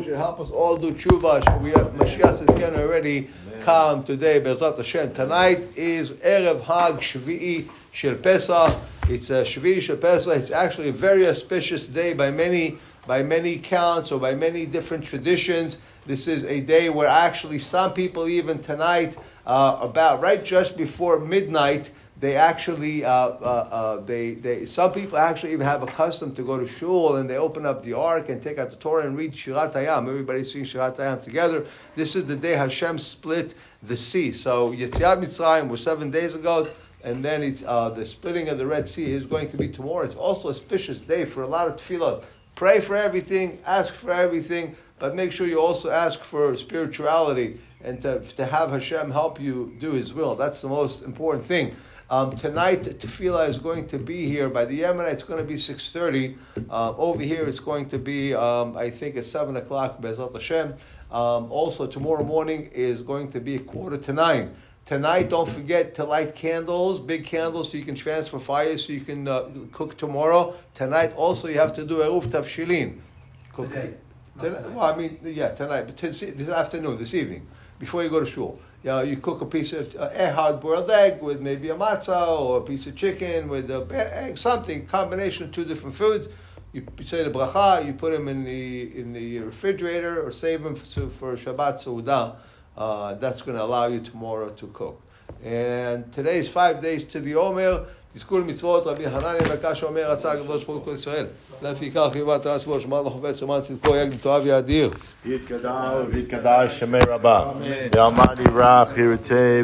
should help us all do tshuva. We have Mashiach can already come today. Bezrat Hashem. Tonight is erev Hag Shvi'i Shel Pesach. It's a Shvi'i Shel Pesach. It's actually a very auspicious day by many by many counts or by many different traditions. This is a day where actually some people even tonight, uh, about right just before midnight they actually, uh, uh, uh, they, they, some people actually even have a custom to go to shul and they open up the ark and take out the Torah and read Shirat Hayam. Everybody's singing Shirat Hayam together. This is the day Hashem split the sea. So Yetziat Mitzrayim was seven days ago, and then it's uh, the splitting of the Red Sea is going to be tomorrow. It's also a auspicious day for a lot of tefillah. Pray for everything, ask for everything, but make sure you also ask for spirituality and to, to have Hashem help you do His will. That's the most important thing. Um, tonight, tefillah is going to be here by the Yemen. It's going to be six thirty. Uh, over here, it's going to be, um, I think, at seven o'clock. Bezrat Hashem. Um, also, tomorrow morning is going to be a quarter to nine. Tonight, don't forget to light candles, big candles, so you can transfer fire, so you can uh, cook tomorrow. Tonight, also, you have to do a eruv tavshilin. Cook. Today. Tonight, well, I mean, yeah, tonight, but this afternoon, this evening, before you go to shul you know, you cook a piece of uh, a hard boiled egg with maybe a matzah or a piece of chicken with a egg, something combination of two different foods. You, say the bracha, you put them in the in the refrigerator or save them for, for Shabbat Seudah. Uh, that's going to allow you tomorrow to cook. And today is five days to the Omer. תזכו למצוות רבי חנניה בקש אומר רצה הקדוש ברוך הוא ישראל. לפיכך יבאת עצמו שמר לחופץ למען צדקו יגד תאהב יאדיר. יתקדש ויתקדש שמי רבה. ואמר ירח ירצה